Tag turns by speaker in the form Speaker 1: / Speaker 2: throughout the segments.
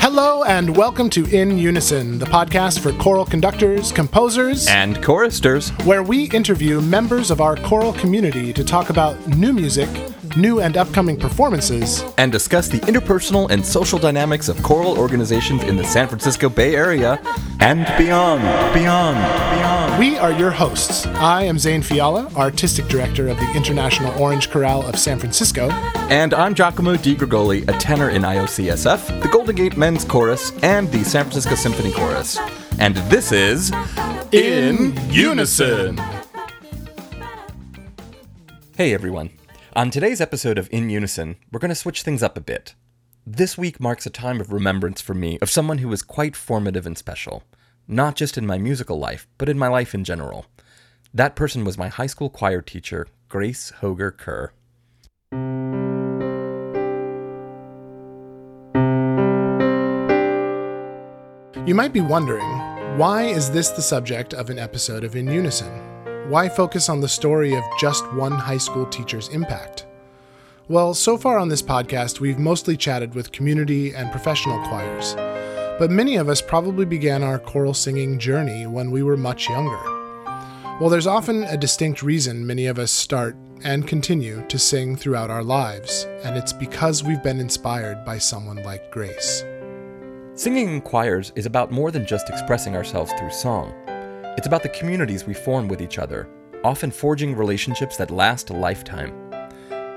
Speaker 1: Hello and welcome to In Unison, the podcast for choral conductors, composers,
Speaker 2: and choristers,
Speaker 1: where we interview members of our choral community to talk about new music, new and upcoming performances,
Speaker 2: and discuss the interpersonal and social dynamics of choral organizations in the San Francisco Bay Area and beyond, beyond, beyond.
Speaker 1: We are your hosts. I am Zane Fiala, Artistic Director of the International Orange Chorale of San Francisco.
Speaker 2: And I'm Giacomo Di Gregoli, a tenor in IOCSF, the Golden Gate Men's Chorus, and the San Francisco Symphony Chorus. And this is
Speaker 1: In Unison.
Speaker 2: Hey everyone. On today's episode of In Unison, we're going to switch things up a bit. This week marks a time of remembrance for me of someone who was quite formative and special, not just in my musical life, but in my life in general. That person was my high school choir teacher, Grace Hoger Kerr.
Speaker 1: You might be wondering, why is this the subject of an episode of In Unison? Why focus on the story of just one high school teacher's impact? Well, so far on this podcast, we've mostly chatted with community and professional choirs, but many of us probably began our choral singing journey when we were much younger. Well, there's often a distinct reason many of us start and continue to sing throughout our lives, and it's because we've been inspired by someone like Grace.
Speaker 2: Singing in choirs is about more than just expressing ourselves through song. It's about the communities we form with each other, often forging relationships that last a lifetime.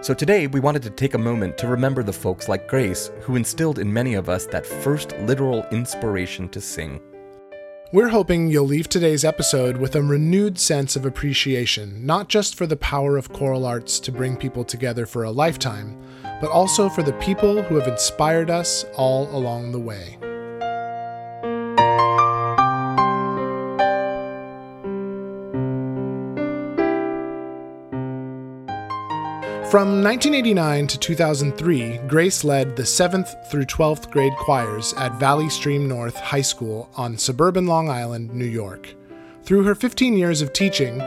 Speaker 2: So today, we wanted to take a moment to remember the folks like Grace who instilled in many of us that first literal inspiration to sing.
Speaker 1: We're hoping you'll leave today's episode with a renewed sense of appreciation, not just for the power of choral arts to bring people together for a lifetime, but also for the people who have inspired us all along the way. From 1989 to 2003, Grace led the 7th through 12th grade choirs at Valley Stream North High School on suburban Long Island, New York. Through her 15 years of teaching,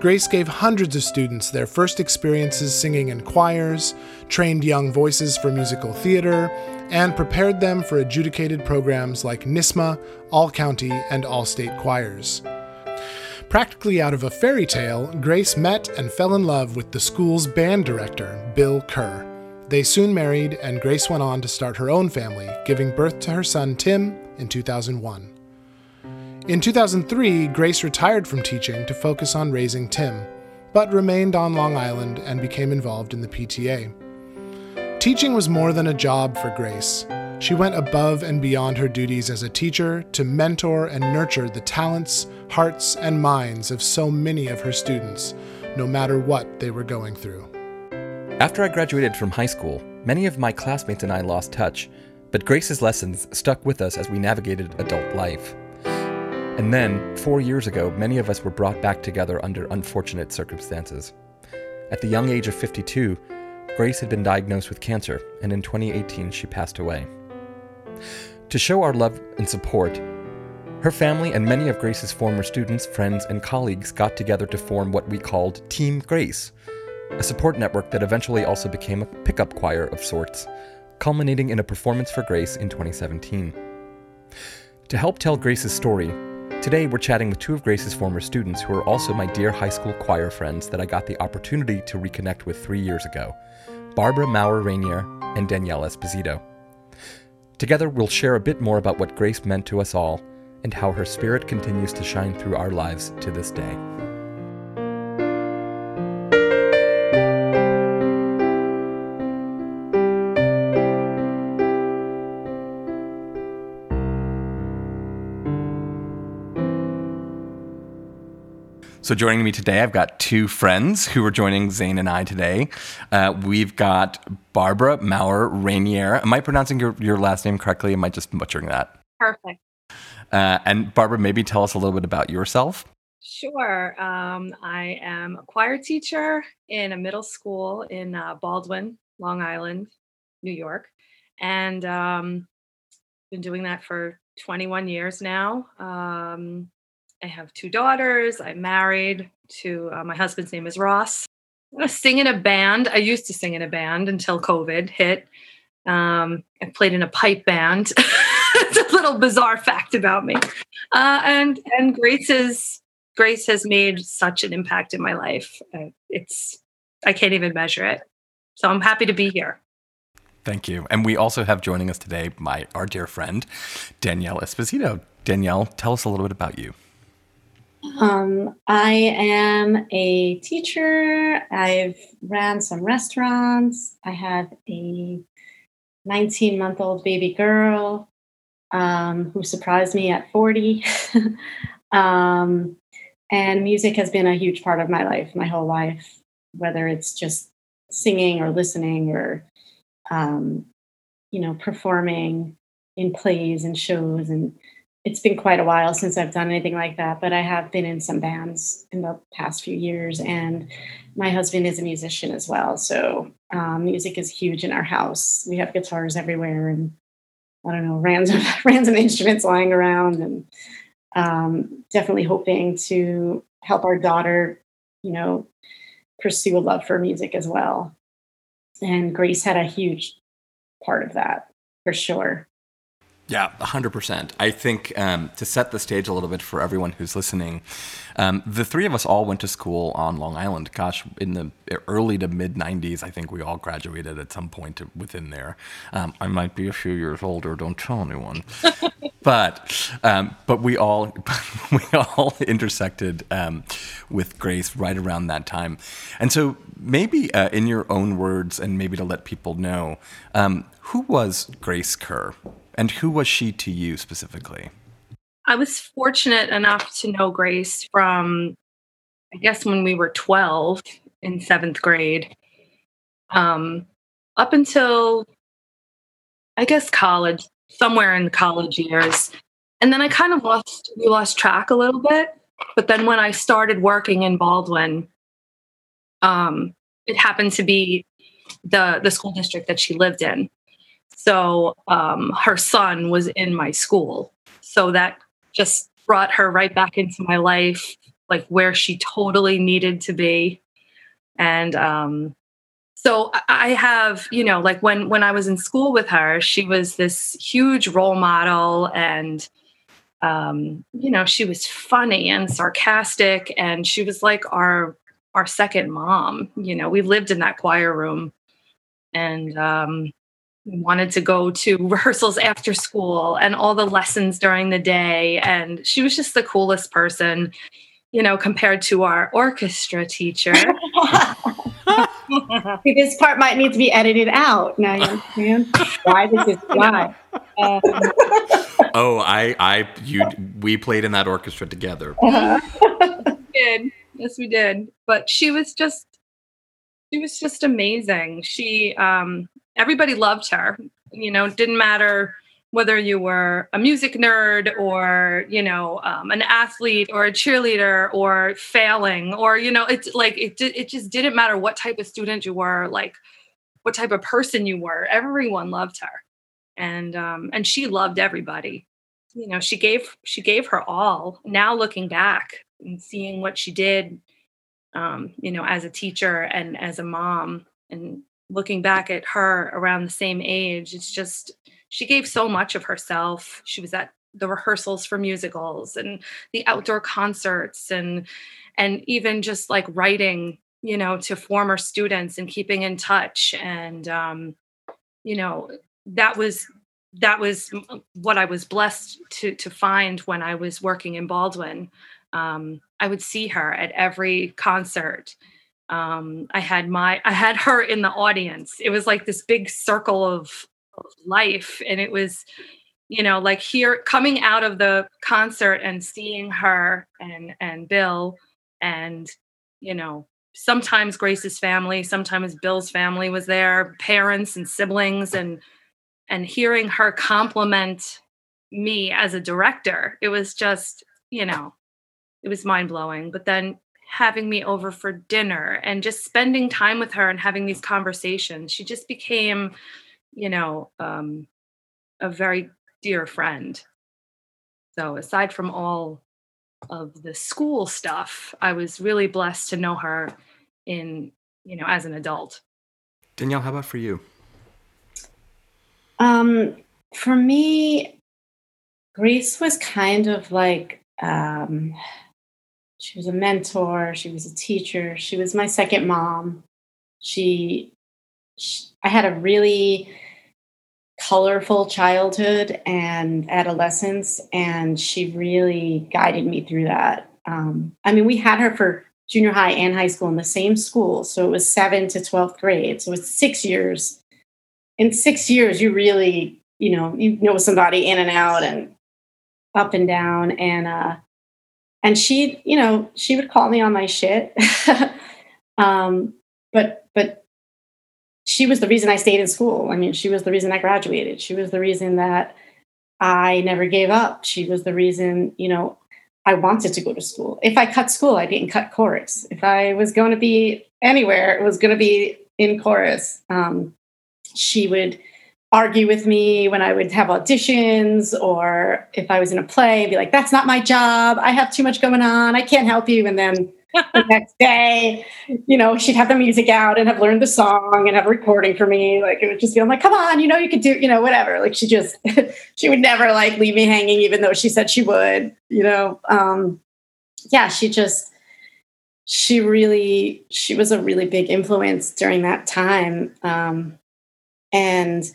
Speaker 1: Grace gave hundreds of students their first experiences singing in choirs, trained young voices for musical theater, and prepared them for adjudicated programs like NYSSMA, All County, and All State choirs. Practically out of a fairy tale, Grace met and fell in love with the school's band director, Bill Kerr. They soon married, and Grace went on to start her own family, giving birth to her son Tim in 2001. In 2003, Grace retired from teaching to focus on raising Tim, but remained on Long Island and became involved in the PTA. Teaching was more than a job for Grace. She went above and beyond her duties as a teacher to mentor and nurture the talents, hearts, and minds of so many of her students, no matter what they were going through.
Speaker 2: After I graduated from high school, many of my classmates and I lost touch, but Grace's lessons stuck with us as we navigated adult life. And then, four years ago, many of us were brought back together under unfortunate circumstances. At the young age of 52, Grace had been diagnosed with cancer, and in 2018 she passed away. To show our love and support, her family and many of Grace's former students, friends, and colleagues got together to form what we called Team Grace, a support network that eventually also became a pickup choir of sorts, culminating in a performance for Grace in 2017. To help tell Grace's story, today we're chatting with two of Grace's former students who are also my dear high school choir friends that I got the opportunity to reconnect with three years ago Barbara Maurer Rainier and Danielle Esposito. Together, we'll share a bit more about what Grace meant to us all and how her spirit continues to shine through our lives to this day. So, joining me today, I've got two friends who are joining Zane and I today. Uh, we've got Barbara Maurer Rainier. Am I pronouncing your, your last name correctly? Am I just butchering that?
Speaker 3: Perfect.
Speaker 2: Uh, and Barbara, maybe tell us a little bit about yourself.
Speaker 3: Sure. Um, I am a choir teacher in a middle school in uh, Baldwin, Long Island, New York, and um, been doing that for 21 years now. Um, I have two daughters. I'm married to uh, my husband's name is Ross. I sing in a band. I used to sing in a band until COVID hit. Um, I played in a pipe band. it's a little bizarre fact about me. Uh, and and Grace is Grace has made such an impact in my life. Uh, it's I can't even measure it. So I'm happy to be here.
Speaker 2: Thank you. And we also have joining us today my our dear friend Danielle Esposito. Danielle, tell us a little bit about you.
Speaker 4: Um, I am a teacher. I've ran some restaurants. I have a 19 month old baby girl um, who surprised me at 40. um, and music has been a huge part of my life, my whole life, whether it's just singing or listening or, um, you know, performing in plays and shows. And it's been quite a while since I've done anything like that, but I have been in some bands in the past few years. And my husband is a musician as well. So um, music is huge in our house. We have guitars everywhere and I don't know, random, random instruments lying around and um, definitely hoping to help our daughter, you know, pursue a love for music as well. And Grace had a huge part of that for sure.
Speaker 2: Yeah, 100%. I think um, to set the stage a little bit for everyone who's listening, um, the three of us all went to school on Long Island. Gosh, in the early to mid 90s, I think we all graduated at some point within there. Um, I might be a few years older, don't tell anyone. but um, but we all we all intersected um, with Grace right around that time. And so maybe uh, in your own words, and maybe to let people know, um, who was Grace Kerr? And who was she to you specifically?
Speaker 3: I was fortunate enough to know Grace from, I guess, when we were 12 in seventh grade, um, up until, I guess, college, somewhere in the college years. And then I kind of lost, we lost track a little bit. But then when I started working in Baldwin, um, it happened to be the the school district that she lived in. So um, her son was in my school. So that just brought her right back into my life, like where she totally needed to be. And um, so I have, you know, like when when I was in school with her, she was this huge role model and um, you know, she was funny and sarcastic and she was like our our second mom. You know, we lived in that choir room and um wanted to go to rehearsals after school and all the lessons during the day. And she was just the coolest person, you know, compared to our orchestra teacher.
Speaker 4: this part might need to be edited out. Now you understand why this is why. Um,
Speaker 2: oh, I, I, you, we played in that orchestra together.
Speaker 3: Uh-huh. we did. Yes, we did. But she was just, she was just amazing. She, um, everybody loved her. You know, didn't matter whether you were a music nerd or you know um, an athlete or a cheerleader or failing or you know it's like it it just didn't matter what type of student you were like what type of person you were. Everyone loved her. And um, and she loved everybody. You know she gave she gave her all. Now looking back and seeing what she did um, you know as a teacher and as a mom and looking back at her around the same age, it's just she gave so much of herself. She was at the rehearsals for musicals and the outdoor concerts and and even just like writing, you know, to former students and keeping in touch and um you know, that was that was what I was blessed to to find when I was working in Baldwin. Um, I would see her at every concert um, i had my i had her in the audience. It was like this big circle of, of life and it was you know like here coming out of the concert and seeing her and and bill and you know sometimes grace's family sometimes bill's family was there parents and siblings and and hearing her compliment me as a director it was just you know it was mind blowing but then having me over for dinner and just spending time with her and having these conversations. She just became, you know, um, a very dear friend. So aside from all of the school stuff, I was really blessed to know her in you know, as an adult.
Speaker 2: Danielle, how about for you?
Speaker 4: Um, for me, Grace was kind of like um, she was a mentor, she was a teacher, she was my second mom. She, she I had a really colorful childhood and adolescence, and she really guided me through that. Um, I mean, we had her for junior high and high school in the same school. So it was seven to 12th grade. So it's six years. In six years, you really, you know, you know somebody in and out and up and down. And, uh, and she, you know, she would call me on my shit. um, but, but she was the reason I stayed in school. I mean, she was the reason I graduated. She was the reason that I never gave up. She was the reason, you know, I wanted to go to school. If I cut school, I didn't cut chorus. If I was going to be anywhere, it was going to be in chorus. Um, she would argue with me when I would have auditions or if I was in a play, be like, that's not my job. I have too much going on. I can't help you. And then the next day, you know, she'd have the music out and have learned the song and have a recording for me. Like it would just be, I'm like, come on, you know, you could do, you know, whatever. Like she just, she would never like leave me hanging, even though she said she would, you know. Um, yeah, she just, she really, she was a really big influence during that time. Um, and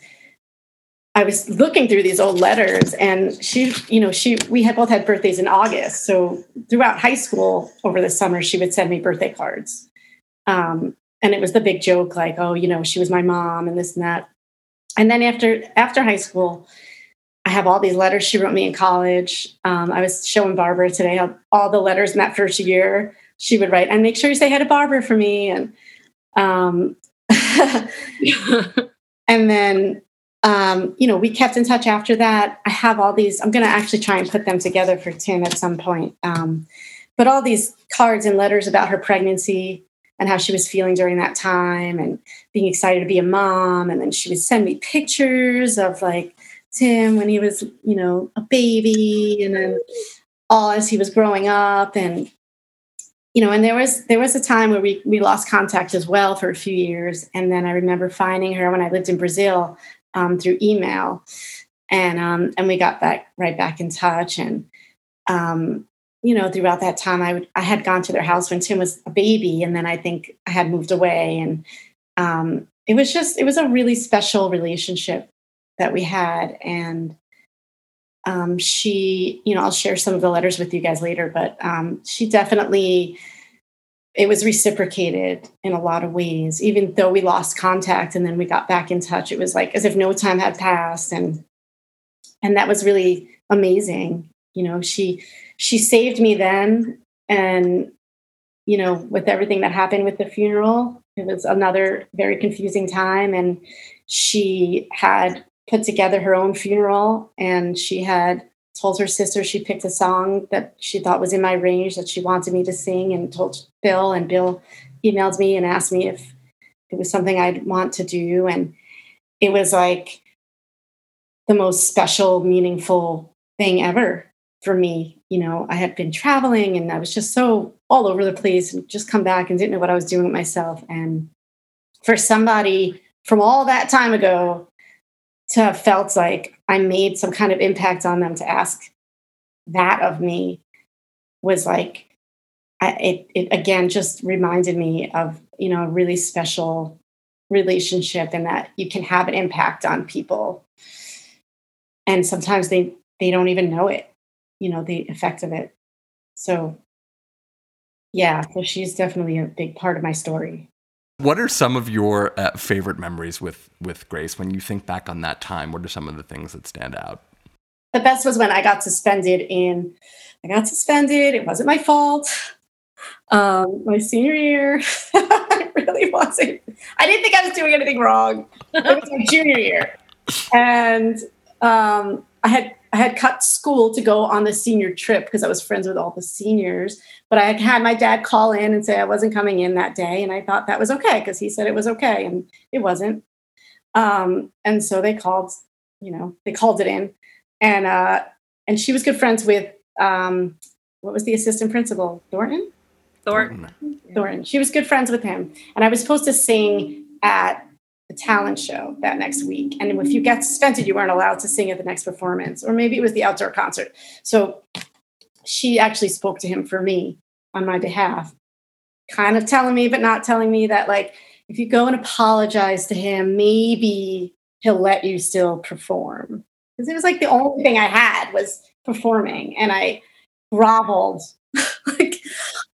Speaker 4: I was looking through these old letters and she, you know, she, we had both had birthdays in August. So throughout high school over the summer, she would send me birthday cards. Um, and it was the big joke, like, oh, you know, she was my mom and this and that. And then after, after high school, I have all these letters she wrote me in college. Um, I was showing Barbara today all the letters in that first year she would write and make sure you say hi to Barbara for me. And, um, and then um, you know, we kept in touch after that. I have all these, I'm going to actually try and put them together for Tim at some point. Um, but all these cards and letters about her pregnancy and how she was feeling during that time and being excited to be a mom. And then she would send me pictures of like Tim when he was, you know, a baby and then all as he was growing up. And, you know, and there was there was a time where we we lost contact as well for a few years. And then I remember finding her when I lived in Brazil um, through email, and um, and we got back right back in touch. And um, you know, throughout that time, I would I had gone to their house when Tim was a baby, and then I think I had moved away, and um, it was just it was a really special relationship that we had, and um, she, you know, I'll share some of the letters with you guys later, but um, she definitely it was reciprocated in a lot of ways. Even though we lost contact and then we got back in touch it was like as if no time had passed. And and that was really amazing. You know she she saved me then. And you know with everything that happened with the funeral it was another very confusing time. And she had put together her own funeral and she had told her sister she picked a song that she thought was in my range that she wanted me to sing and told Bill and Bill emailed me and asked me if it was something I'd want to do. And it was like the most special meaningful thing ever for me. You know I had been traveling and I was just so all over the place and just come back and didn't know what I was doing with myself. And for somebody from all that time ago to have felt like I made some kind of impact on them to ask that of me was like, I, it, it again just reminded me of, you know, a really special relationship and that you can have an impact on people. And sometimes they, they don't even know it, you know, the effect of it. So, yeah, so she's definitely a big part of my story.
Speaker 2: What are some of your uh, favorite memories with with Grace when you think back on that time? What are some of the things that stand out?
Speaker 4: The best was when I got suspended in. I got suspended. It wasn't my fault. Um, my senior year, it really wasn't. I didn't think I was doing anything wrong. It was my junior year, and um, I had I had cut school to go on the senior trip because I was friends with all the seniors. But I had had my dad call in and say I wasn't coming in that day. And I thought that was okay because he said it was okay. And it wasn't. Um, and so they called, you know, they called it in. And uh, and she was good friends with um, what was the assistant principal? Thornton?
Speaker 3: Thornton.
Speaker 4: Thornton. She was good friends with him. And I was supposed to sing at the talent show that next week. And if you got suspended, you weren't allowed to sing at the next performance, or maybe it was the outdoor concert. So she actually spoke to him for me on my behalf, kind of telling me, but not telling me that, like, if you go and apologize to him, maybe he'll let you still perform. Because it was like the only thing I had was performing. And I groveled. like,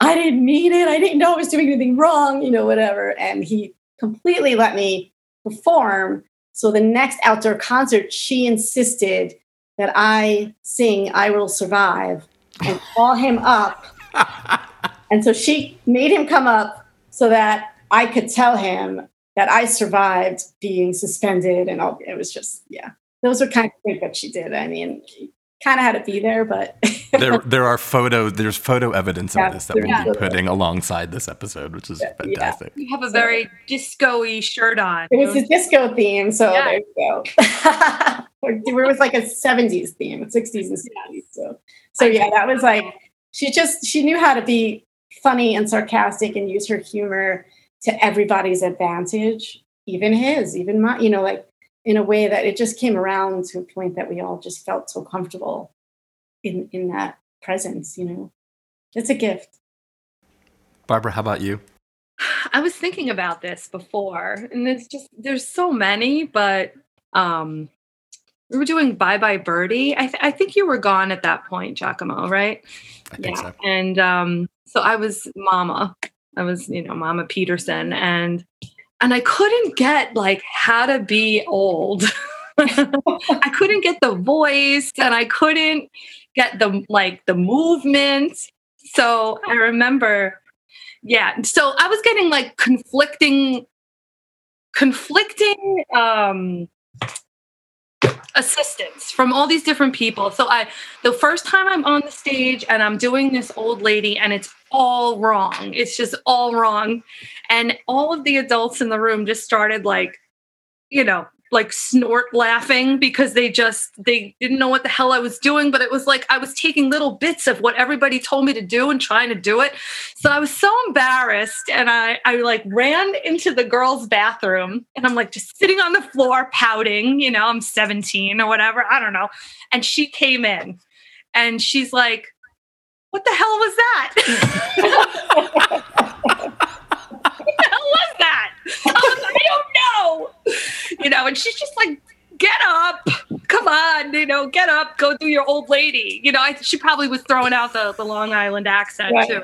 Speaker 4: I didn't mean it. I didn't know I was doing anything wrong, you know, whatever. And he completely let me perform. So the next outdoor concert, she insisted that I sing I Will Survive and call him up. and so she made him come up so that I could tell him that I survived being suspended and all. It was just, yeah, those are kind of things that she did. I mean, kind of had to be there, but
Speaker 2: there there are photo there's photo evidence yeah, of this that we'll yeah. be putting alongside this episode, which is fantastic.
Speaker 3: You have a very disco-y shirt on.
Speaker 4: It was a disco theme, so there you go. it was like a 70s theme, 60s and 70s. So so yeah, that was like she just she knew how to be funny and sarcastic and use her humor to everybody's advantage, even his, even my, you know, like in a way that it just came around to a point that we all just felt so comfortable in in that presence you know? It's a gift.
Speaker 2: Barbara how about you?
Speaker 3: I was thinking about this before and it's just there's so many but um we were doing bye bye birdie. I, th- I think you were gone at that point giacomo right?
Speaker 2: I think yeah so.
Speaker 3: and um so i was mama. I was you know mama peterson and and I couldn't get like how to be old. I couldn't get the voice and I couldn't get the like the movement. So I remember, yeah. So I was getting like conflicting, conflicting um assistance from all these different people. So I the first time I'm on the stage and I'm doing this old lady and it's all wrong. It's just all wrong. And all of the adults in the room just started like you know, like snort laughing because they just they didn't know what the hell I was doing but it was like I was taking little bits of what everybody told me to do and trying to do it. So I was so embarrassed and I I like ran into the girls bathroom and I'm like just sitting on the floor pouting you know I'm 17 or whatever I don't know. And she came in and she's like what the hell was that? What the hell was that I was like I you know, and she's just like, get up, come on, you know, get up, go do your old lady. You know, I, she probably was throwing out the, the Long Island accent right. too.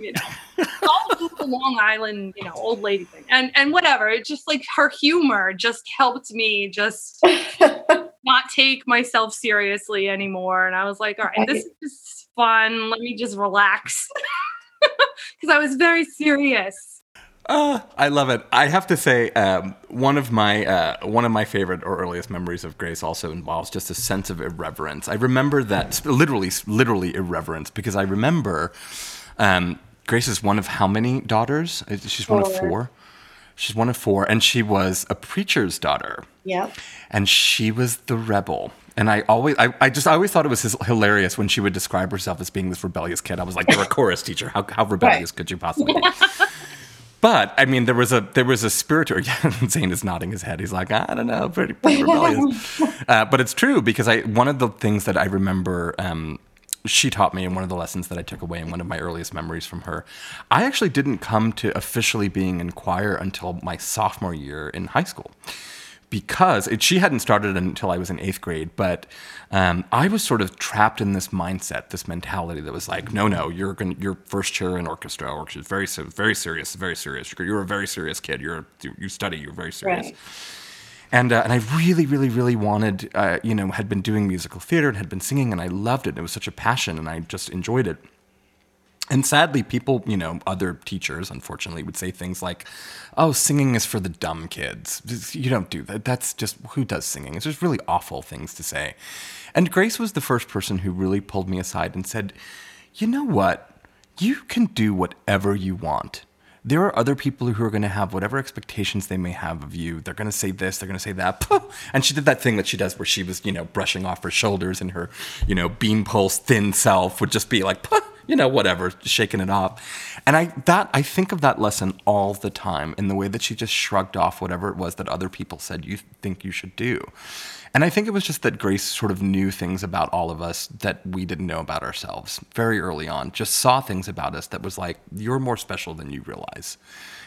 Speaker 3: You know, all the Long Island, you know, old lady thing, and and whatever. It just like her humor just helped me just not take myself seriously anymore. And I was like, all right, this is fun. Let me just relax because I was very serious.
Speaker 2: Uh, I love it. I have to say, um, one of my uh, one of my favorite or earliest memories of Grace also involves just a sense of irreverence. I remember that literally, literally irreverence because I remember um, Grace is one of how many daughters? She's one four. of four. She's one of four, and she was a preacher's daughter.
Speaker 4: Yeah.
Speaker 2: And she was the rebel. And I always, I, I just, I always thought it was hilarious when she would describe herself as being this rebellious kid. I was like, you're a chorus teacher. How, how rebellious right. could you possibly be? But I mean, there was a there was a spiritual. Yeah, Zane is nodding his head. He's like, I don't know, pretty, pretty rebellious. uh, but it's true because I one of the things that I remember um, she taught me, and one of the lessons that I took away, and one of my earliest memories from her, I actually didn't come to officially being in choir until my sophomore year in high school because it, she hadn't started until I was in eighth grade, but um, I was sort of trapped in this mindset, this mentality that was like, no, no, you're gonna, you're first chair in orchestra. Orchestra is very, very serious, very serious. You're a very serious kid. You're you study. You're very serious. Right. And, uh, and I really, really, really wanted, uh, you know, had been doing musical theater and had been singing, and I loved it. It was such a passion, and I just enjoyed it. And sadly, people, you know, other teachers, unfortunately, would say things like, oh, singing is for the dumb kids. You don't do that. That's just who does singing? It's just really awful things to say. And Grace was the first person who really pulled me aside and said, you know what? You can do whatever you want. There are other people who are going to have whatever expectations they may have of you. They're going to say this, they're going to say that. And she did that thing that she does where she was, you know, brushing off her shoulders and her, you know, bean pulse thin self would just be like, you know, whatever, shaking it off. And I that I think of that lesson all the time in the way that she just shrugged off whatever it was that other people said you think you should do. And I think it was just that Grace sort of knew things about all of us that we didn't know about ourselves very early on. Just saw things about us that was like, you're more special than you realize.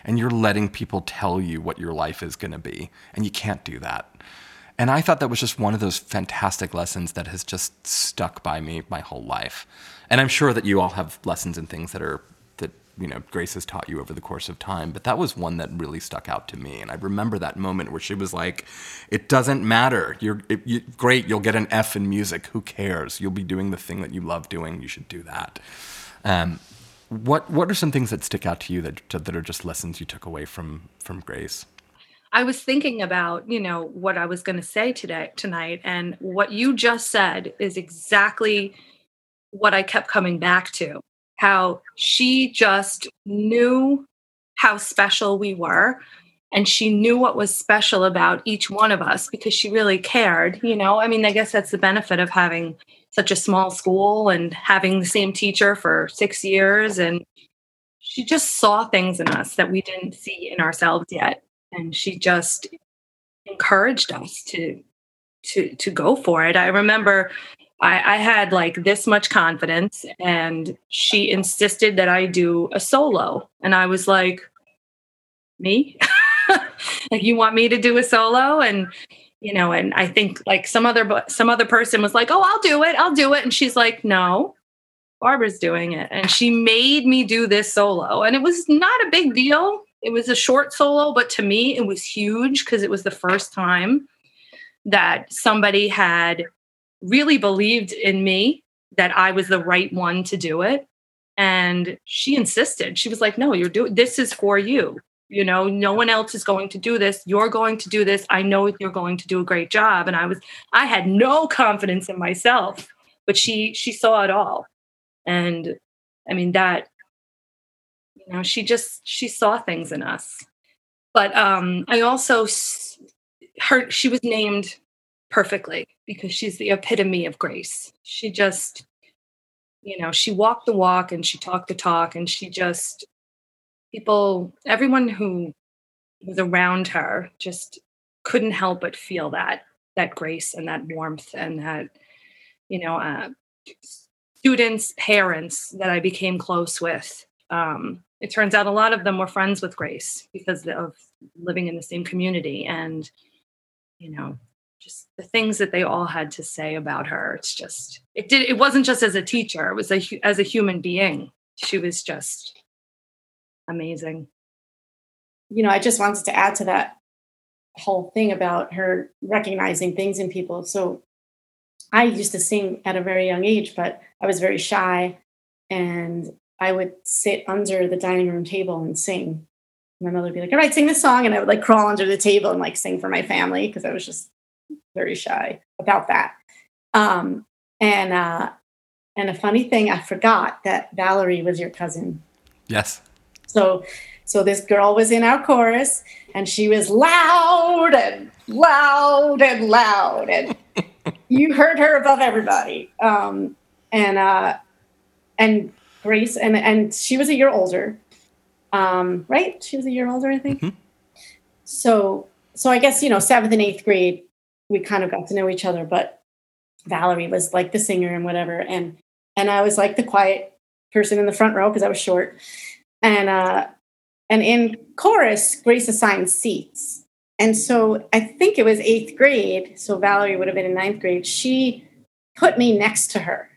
Speaker 2: And you're letting people tell you what your life is going to be. And you can't do that. And I thought that was just one of those fantastic lessons that has just stuck by me my whole life. And I'm sure that you all have lessons and things that are that you know Grace has taught you over the course of time, but that was one that really stuck out to me. And I remember that moment where she was like, "It doesn't matter. You're it, you, great. You'll get an F in music. Who cares? You'll be doing the thing that you love doing. You should do that." Um, what what are some things that stick out to you that that are just lessons you took away from from Grace?
Speaker 3: I was thinking about, you know, what I was going to say today tonight and what you just said is exactly what I kept coming back to. How she just knew how special we were and she knew what was special about each one of us because she really cared, you know. I mean, I guess that's the benefit of having such a small school and having the same teacher for 6 years and she just saw things in us that we didn't see in ourselves yet and she just encouraged us to to to go for it. I remember I, I had like this much confidence, and she insisted that I do a solo, and I was like, "Me? like you want me to do a solo?" And you know, and I think like some other some other person was like, "Oh, I'll do it, I'll do it," and she's like, "No." Barbara's doing it. And she made me do this solo. And it was not a big deal it was a short solo, but to me, it was huge because it was the first time that somebody had really believed in me that I was the right one to do it. And she insisted. She was like, "No, you're doing this is for you. You know, no one else is going to do this. You're going to do this. I know you're going to do a great job." And I was I had no confidence in myself, but she she saw it all. And I mean that you know she just she saw things in us but um i also her she was named perfectly because she's the epitome of grace. She just you know she walked the walk and she talked the talk and she just people everyone who was around her just couldn't help but feel that that grace and that warmth and that you know uh, students parents that i became close with. Um, it turns out a lot of them were friends with Grace because of living in the same community and you know just the things that they all had to say about her it's just it did it wasn't just as a teacher it was a, as a human being she was just amazing
Speaker 4: you know i just wanted to add to that whole thing about her recognizing things in people so i used to sing at a very young age but i was very shy and I would sit under the dining room table and sing. My mother would be like, all right, sing this song. And I would like crawl under the table and like sing for my family because I was just very shy about that. Um, and uh, and a funny thing, I forgot that Valerie was your cousin.
Speaker 2: Yes.
Speaker 4: So so this girl was in our chorus and she was loud and loud and loud and you heard her above everybody. Um, and uh, and Grace, and and she was a year older, um, right? She was a year older, I think. Mm-hmm. So, so I guess you know, seventh and eighth grade, we kind of got to know each other. But Valerie was like the singer and whatever, and and I was like the quiet person in the front row because I was short, and uh, and in chorus, Grace assigned seats, and so I think it was eighth grade. So Valerie would have been in ninth grade. She put me next to her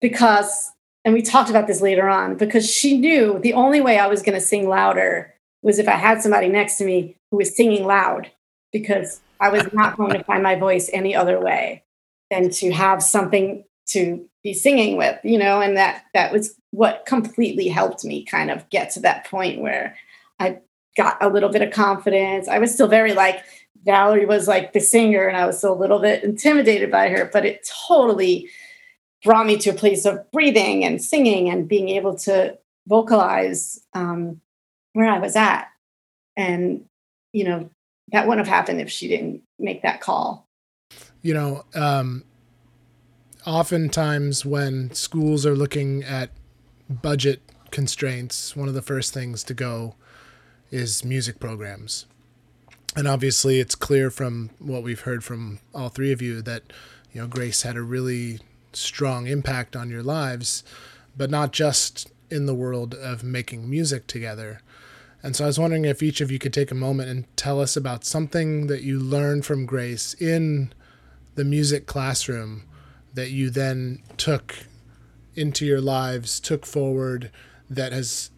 Speaker 4: because, and we talked about this later on, because she knew the only way I was going to sing louder was if I had somebody next to me who was singing loud, because I was not going to find my voice any other way than to have something to be singing with, you know, and that that was what completely helped me kind of get to that point where I got a little bit of confidence. I was still very like Valerie was like the singer and I was still a little bit intimidated by her, but it totally brought me to a place of breathing and singing and being able to vocalize um, where I was at. And, you know, that wouldn't have happened if she didn't make that call.
Speaker 1: You know, um, oftentimes when schools are looking at budget constraints, one of the first things to go is music programs. And obviously, it's clear from what we've heard from all three of you that you know Grace had a really strong impact on your lives, but not just in the world of making music together. And so I was wondering if each of you could take a moment and tell us about something that you learned from Grace in the music classroom that you then took into your lives, took forward, that has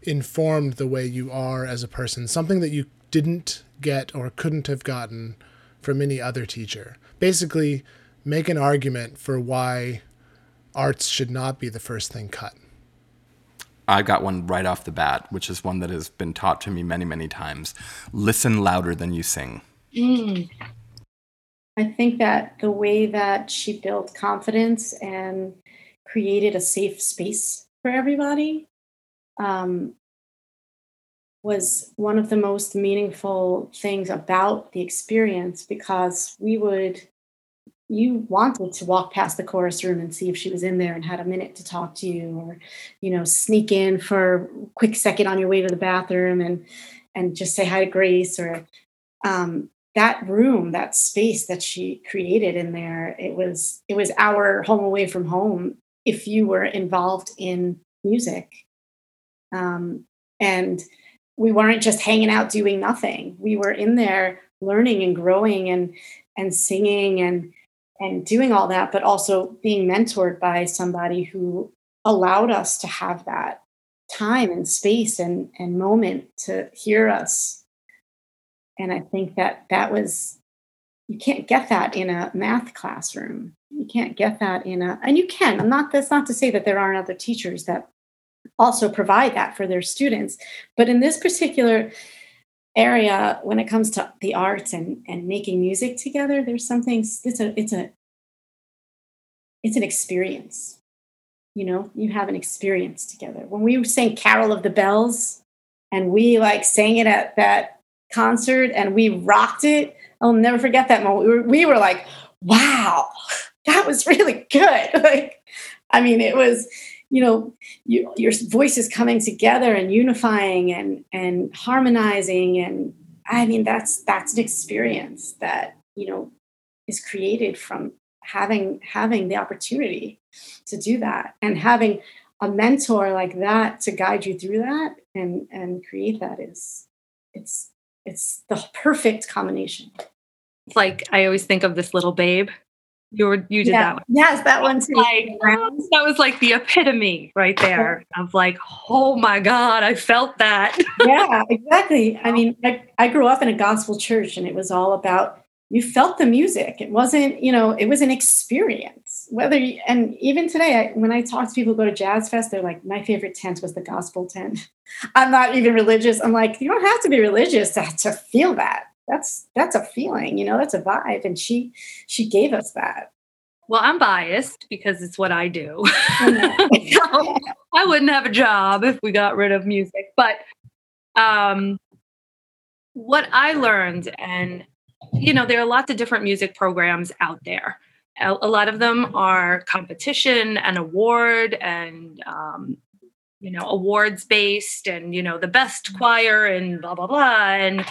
Speaker 1: informed the way you are as a person, something that you didn't get or couldn't have gotten from any other teacher. Basically, make an argument for why arts should not be the first thing cut.
Speaker 5: I got one right off the bat, which is one that has been taught to me many, many times. Listen louder than you sing. Mm.
Speaker 4: I think that the way that she built confidence and created a safe space for everybody um, was one of the most meaningful things about the experience because we would you wanted to walk past the chorus room and see if she was in there and had a minute to talk to you or you know sneak in for a quick second on your way to the bathroom and and just say hi to grace or um, that room that space that she created in there it was it was our home away from home if you were involved in music. Um, and we weren't just hanging out doing nothing. We were in there learning and growing and and singing and and doing all that, but also being mentored by somebody who allowed us to have that time and space and, and moment to hear us. And I think that that was, you can't get that in a math classroom. You can't get that in a, and you can. I'm not, that's not to say that there aren't other teachers that also provide that for their students. But in this particular area when it comes to the arts and and making music together there's something it's a it's a it's an experience. You know you have an experience together. When we sang carol of the bells and we like sang it at that concert and we rocked it i'll never forget that moment. We were, we were like wow that was really good. Like i mean it was you know you, your voices coming together and unifying and and harmonizing. And i mean that's that's an experience that you know is created from having having the opportunity to do that and having a mentor like that to guide you through that and and create that is it's it's the perfect combination.
Speaker 3: It's like i always think of this little babe you were you did
Speaker 4: yeah.
Speaker 3: that one.
Speaker 4: Yes, that one too.
Speaker 3: Like, that was like the epitome right there of like, oh my God, I felt that.
Speaker 4: yeah, exactly. I mean, I, I grew up in a gospel church and it was all about you felt the music. It wasn't, you know, it was an experience. Whether you, and even today, I, when I talk to people who go to Jazz Fest, they're like, my favorite tent was the gospel tent. I'm not even religious. I'm like, you don't have to be religious to, to feel that that's that's a feeling you know that's a vibe. And she she gave us that.
Speaker 3: Well i'm biased because it's what i do. So i wouldn't have a job if we got rid of music. But um what i learned and you know there are lots of different music programs out there. A, a lot of them are competition and award and um, you know awards based and you know the best choir and blah blah blah. And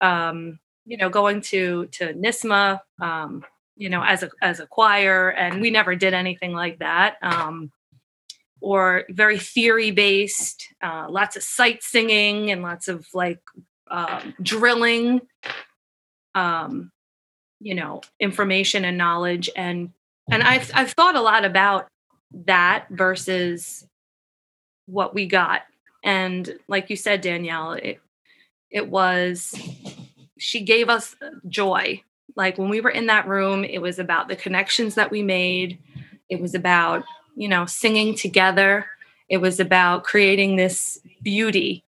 Speaker 3: um, you know, going to to NYSSMA, um, you know, as a as a choir, and we never did anything like that. Um, or very theory based, uh, lots of sight singing and lots of like uh, drilling, um, you know, information and knowledge, and and I've I've thought a lot about that versus what we got, and like you said, Danielle, it it was she gave us joy. Like when we were in that room, it was about the connections that we made. It was about, you know, singing together. It was about creating this beauty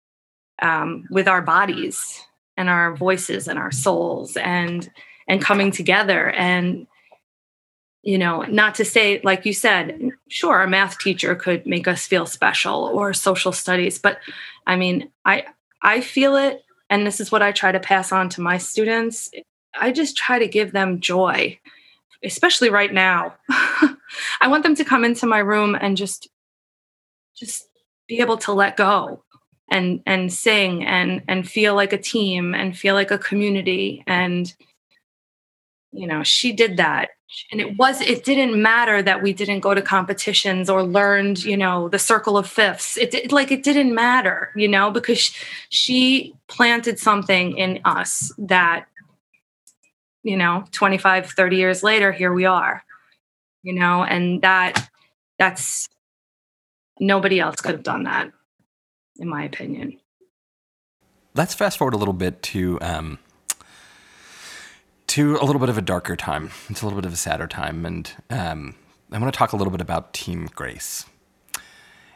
Speaker 3: um, with our bodies and our voices and our souls and and coming together and you know not to say like you said sure a math teacher could make us feel special or social studies but i mean i i feel it and this is what I try to pass on to my students. I just try to give them joy especially right now. I want them to come into my room and just just be able to let go and and sing and and feel like a team and feel like a community and you know she did that and it was it didn't matter that we didn't go to competitions or learned you know the circle of fifths. It, like it didn't matter you know because she planted something in us that you know 25 30 years later here we are you know and that that's nobody else could have done that in my opinion.
Speaker 2: Let's fast forward a little bit to um, to a little bit of a darker time. It's a little bit of a sadder time, and um, I want to talk a little bit about Team Grace.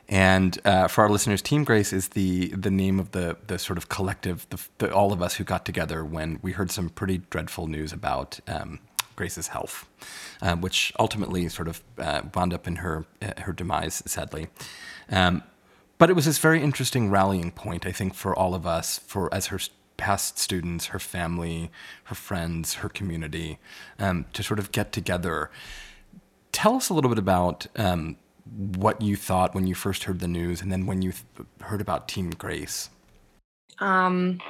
Speaker 2: And uh, for our listeners, Team Grace is the the name of the the sort of collective, the, the, all of us who got together when we heard some pretty dreadful news about um, Grace's health, uh, which ultimately sort of uh, wound up in her uh, her demise, sadly. Um, but it was this very interesting rallying point, I think, for all of us, for as her past students, her family, her friends, her community, um, to sort of get together. Tell us a little bit about um, what you thought when you first heard the news, and then when you th- heard about Team Grace.
Speaker 3: Um,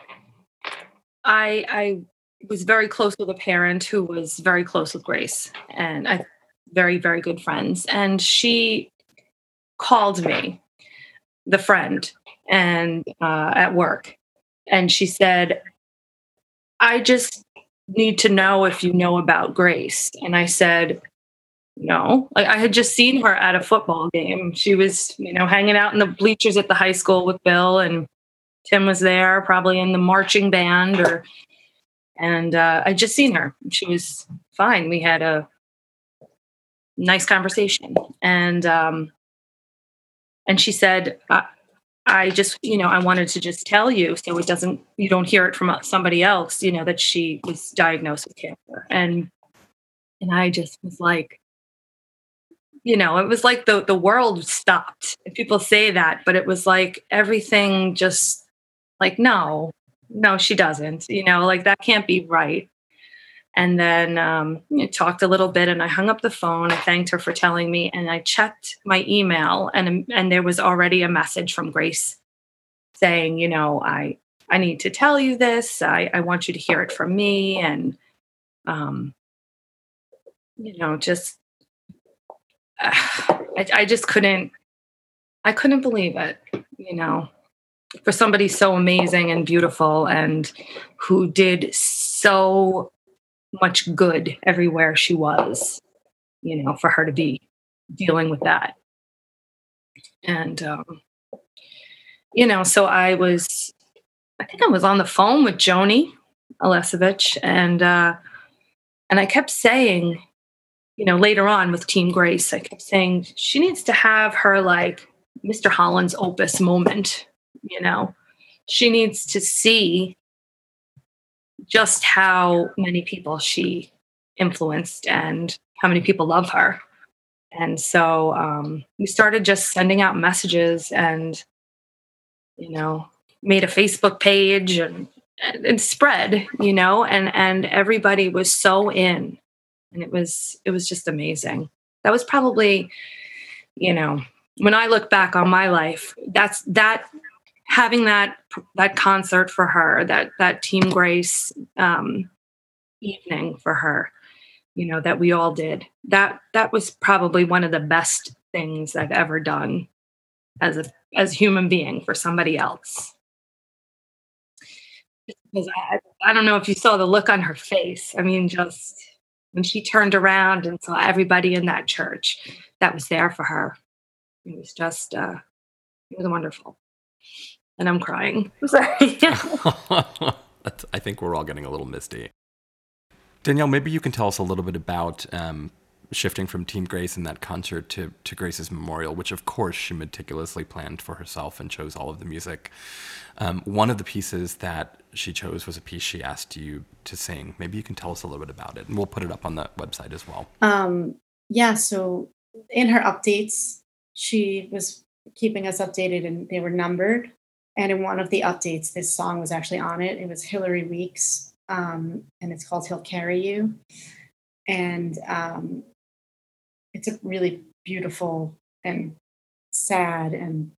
Speaker 3: I I was very close with a parent who was very close with Grace, and I very very good friends, and she called me, the friend, and uh, at work, and she said, I just need to know if you know about Grace. And I said, no. Like I had just seen her at a football game. She was, you know, hanging out in the bleachers at the high school with Bill and Tim was there, probably in the marching band or and uh, I just seen her. She was fine. We had a nice conversation. And um and she said, just, you know, I wanted to just tell you so it doesn't, you don't hear it from somebody else, you know, that she was diagnosed with cancer. And, and I just was like, you know, it was like the, the world stopped. People say that, but it was like everything just like, no, no, she doesn't, you know, like that can't be right. And then um, talked a little bit and I hung up the phone. I thanked her for telling me and I checked my email and, and there was already a message from Grace saying, you know, I, I need to tell you this. I, I want you to hear it from me. And, um, you know, just, uh, I, I just couldn't, I couldn't believe it, you know, for somebody so amazing and beautiful and who did so much good everywhere she was, you know, for her to be dealing with that. And, um, you know, so I was, I think I was on the phone with Joni Alesevich, and uh, and I kept saying, you know, later on with Team Grace, I kept saying she needs to have her like Mr. Holland's opus moment. You know, she needs to see just how many people she influenced and how many people love her. And so um, we started just sending out messages and, you know, made a Facebook page and, and spread, you know, and, and everybody was so in and it was, it was just amazing. That was probably, you know, when I look back on my life, that's that having that that concert for her, that that Team Grace um, evening for her, you know, that we all did. That that was probably one of the best things I've ever done as a as human being for somebody else. Because I, I don't know if you saw the look on her face. I mean, just when she turned around and saw everybody in that church that was there for her, it was just uh, it was wonderful and I'm crying. I'm sorry.
Speaker 2: I think we're all getting a little misty. Danielle, maybe you can tell us a little bit about um, shifting from Team Grace in that concert to, to Grace's memorial, which of course she meticulously planned for herself and chose all of the music. Um, one of the pieces that she chose was a piece she asked you to sing. Maybe you can tell us a little bit about it, and we'll put it up on the website as well.
Speaker 4: Um, yeah, so in her updates, she was keeping us updated and they were numbered. And in one of the updates, this song was actually on it. It was Hilary Weeks, um, and it's called "He'll Carry You." and um, it's a really beautiful and sad and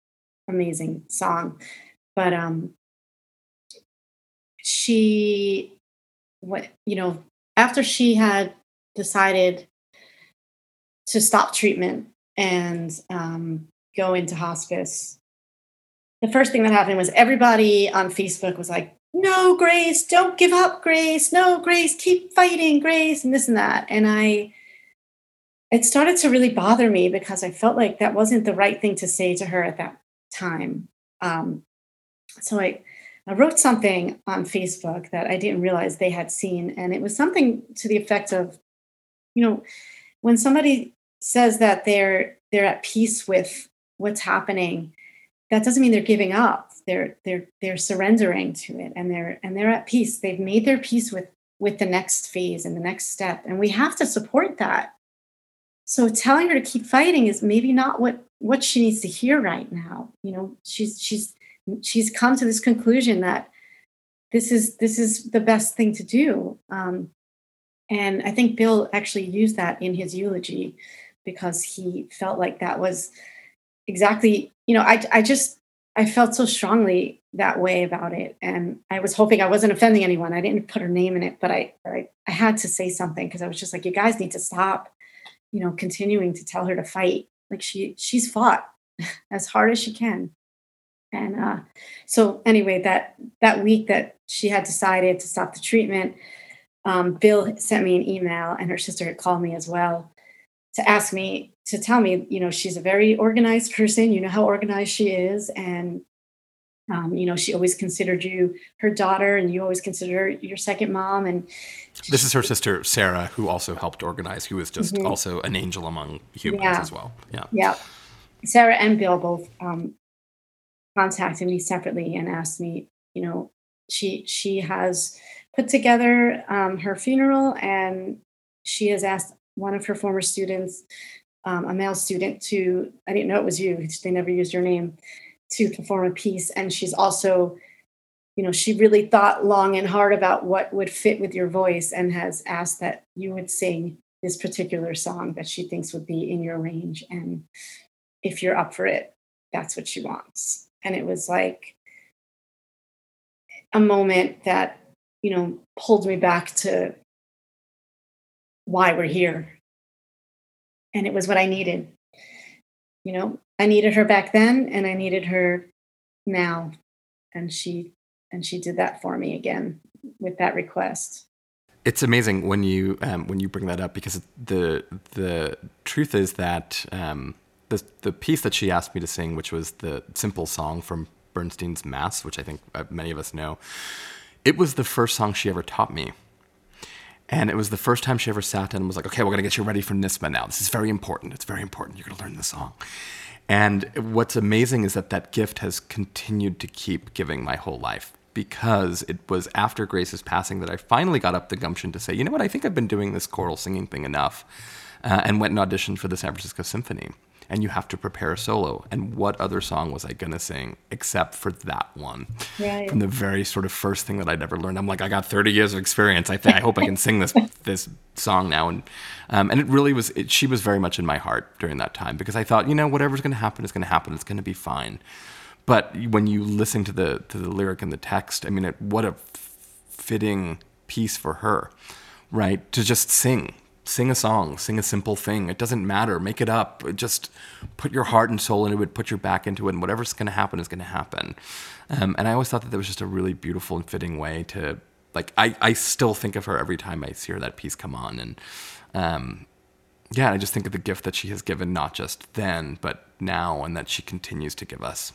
Speaker 4: amazing song. But um, she, what you know, after she had decided to stop treatment and um, go into hospice, the first thing that happened was everybody on Facebook was like, no, Grace, don't give up, Grace. No, Grace, keep fighting, Grace, and this and that. And I, it started to really bother me because I felt like that wasn't the right thing to say to her at that time. Um, so I, I wrote something on Facebook that I didn't realize they had seen. And it was something to the effect of, you know, when somebody says that they're they're at peace with what's happening, that doesn't mean they're giving up. They're they're they're surrendering to it and they're and they're at peace. They've made their peace with with the next phase and the next step. And we have to support that. So telling her to keep fighting is maybe not what what she needs to hear right now. You know, she's she's she's come to this conclusion that this is this is the best thing to do. Um, and I think Bill actually used that in his eulogy because he felt like that was exactly, you know, I, I just, I felt so strongly that way about it. And I was hoping I wasn't offending anyone. I didn't put her name in it, but I, I, I had to say something because I was just like, you guys need to stop, you know, continuing to tell her to fight. Like she, she's fought as hard as she can. And uh, so anyway, that, that week that she had decided to stop the treatment, um, Bill sent me an email and her sister had called me as well to ask me to tell me, you know, she's a very organized person. You know how organized she is, and um, you know she always considered you her daughter, and you always consider her your second mom. And
Speaker 2: this is her sister Sarah, who also helped organize. Who was just mm-hmm. also an angel among humans yeah. as well. Yeah,
Speaker 4: yeah. Sarah and Bill both um, contacted me separately and asked me, you know, she she has put together um, her funeral and she has asked one of her former students, um, a male student, to, I didn't know it was you, they never used your name, to perform a piece. And she's also, you know, she really thought long and hard about what would fit with your voice and has asked that you would sing this particular song that she thinks would be in your range. And if you're up for it, that's what she wants. And it was like a moment that, you know, pulled me back to why we're here. And it was what I needed. You know, I needed her back then and I needed her now. And she and she did that for me again with that request.
Speaker 2: It's amazing when you um, when you bring that up because the the truth is that um, the the piece that she asked me to sing, which was the simple song from Bernstein's Mass, which I think uh, many of us know, it was the first song she ever taught me. And it was the first time she ever sat down and was like, okay, we're going to get you ready for NYSSMA now. This is very important. It's very important. You're going to learn the song. And what's amazing is that that gift has continued to keep giving my whole life because it was after Grace's passing that I finally got up the gumption to say, you know what, I think I've been doing this choral singing thing enough, uh, and went and auditioned for the San Francisco Symphony and you have to prepare a solo. And what other song was I to sing except for that one? Right. From the very sort of first thing that I'd ever learned. I'm like, I got 30 years of experience. I, I hope I can sing this this song now. And um, and it really was. It, she was very much in my heart during that time because I thought, you know, whatever's to happen is to happen. It's to be fine. But when you listen to the to the lyric and the text, I mean, it, what a fitting piece for her, right? To just sing sing a song, sing a simple thing. It doesn't matter. Make it up. Just put your heart and soul into it, put your back into it, and whatever's going to happen is going to happen. Um, and I always thought that that was just a really beautiful and fitting way to, like, I, I still think of her every time I see her that piece come on. And um, yeah, I just think of the gift that she has given, not just then, but now, and that she continues to give us.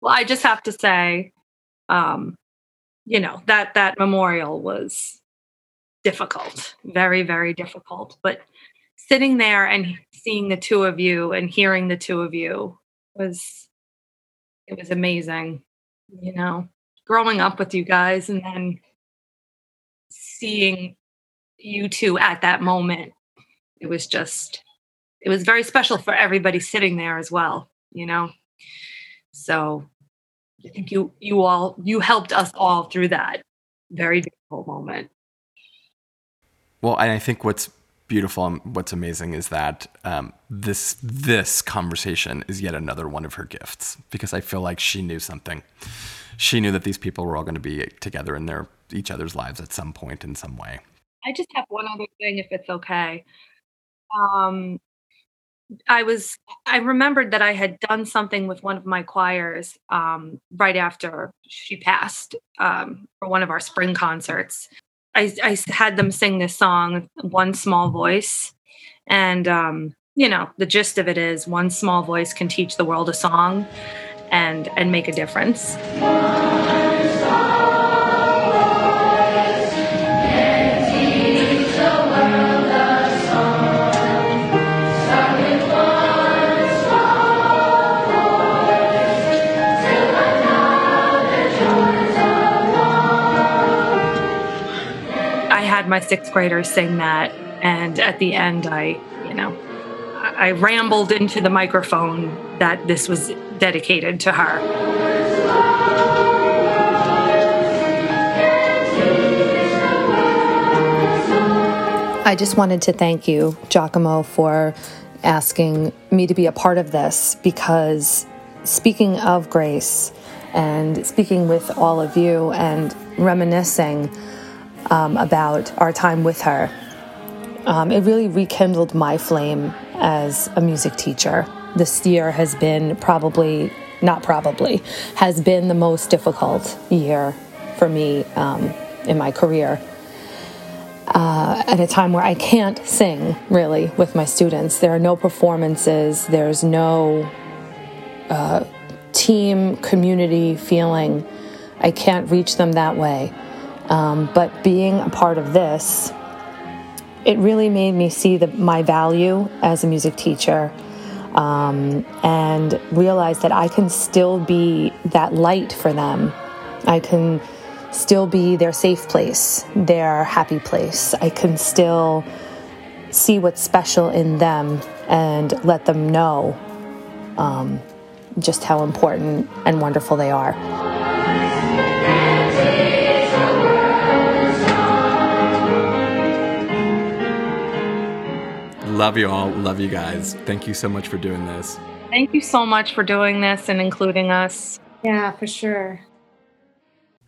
Speaker 3: Well, I just have to say, um, you know, that that memorial was difficult, very, very difficult. But sitting there and seeing the two of you and hearing the two of you was it was amazing. You know, growing up with you guys and then seeing you two at that moment, it was just it was very special for everybody sitting there as well, you know. So I think you you all you helped us all through that very difficult moment.
Speaker 6: Well, and I think what's beautiful and what's amazing is that um, this this conversation is yet another one of her gifts because I feel like she knew something. She knew that these people were all going to be together in their each other's lives at some point in some way.
Speaker 7: I just have one other thing, if it's okay. Um, I was I remembered that I had done something with one of my choirs um, right after she passed um, for one of our spring concerts. I, I had them sing this song, One Small Voice. And, um, you know, the gist of it is one small voice can teach the world a song and, and make a difference. My sixth graders sing that. And at the end, I, you know, I rambled into the microphone that this was dedicated to her.
Speaker 3: I just wanted to thank you, Giacomo, for asking me to be a part of this because speaking of grace and speaking with all of you and reminiscing um, about our time with her. Um, it really rekindled my flame as a music teacher. This year has been probably, not probably, has been the most difficult year for me um, in my career. Uh, at a time where I can't sing really with my students. There are no performances, there's no uh, team community feeling. I can't reach them that way. Um, but being a part of this, it really made me see the, my value as a music teacher um, and realize that I can still be that light for them. I can still be their safe place, their happy place. I can still see what's special in them and let them know um, just how important and wonderful they are.
Speaker 6: Love you all. Love you guys. Thank you so much for doing this.
Speaker 7: Thank you so much for doing this and including us.
Speaker 4: Yeah, for sure.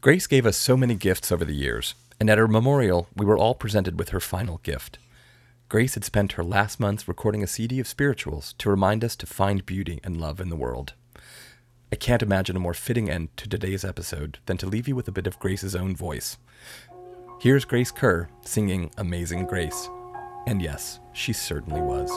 Speaker 2: Grace gave us so many gifts over the years, and at her memorial, we were all presented with her final gift. Grace had spent her last months recording a CD of spirituals to remind us to find beauty and love in the world. I can't imagine a more fitting end to today's episode than to leave you with a bit of Grace's own voice. Here's Grace Kerr singing Amazing Grace. And yes, she certainly was.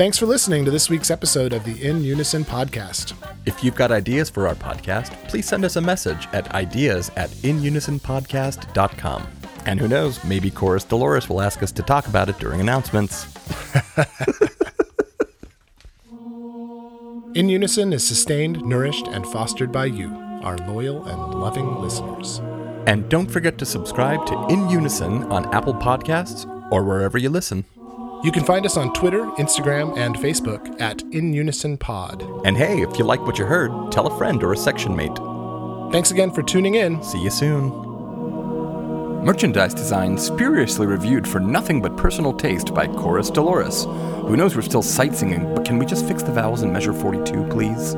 Speaker 1: Thanks for listening to this week's episode of the In Unison podcast.
Speaker 2: If you've got ideas for our podcast, please send us a message at ideas at inunisonpodcast.com. And who knows, maybe Chorus Dolores will ask us to talk about it during announcements.
Speaker 1: In Unison is sustained, nourished, and fostered by you, our loyal and loving listeners.
Speaker 2: And don't forget to subscribe to In Unison on Apple Podcasts or wherever you listen.
Speaker 1: You can find us on Twitter, Instagram, and Facebook at In Unison Pod.
Speaker 2: And hey, if you like what you heard, tell a friend or a section mate.
Speaker 1: Thanks again for tuning in.
Speaker 2: See you soon.
Speaker 5: Merchandise design spuriously reviewed for nothing but personal taste by Chorus Dolores. Who knows we're still sight singing, but can we just fix the vowels in measure 42, please?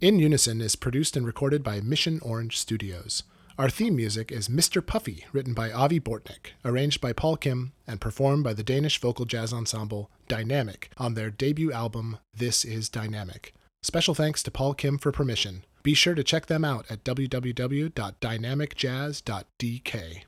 Speaker 1: In Unison is produced and recorded by Mission Orange Studios. Our theme music is Mr. Puffy, written by Avi Bortnick, arranged by Paul Kim, and performed by the Danish vocal jazz ensemble Dynamic on their debut album This Is Dynamic. Special thanks to Paul Kim for permission. Be sure to check them out at www.dynamicjazz.dk.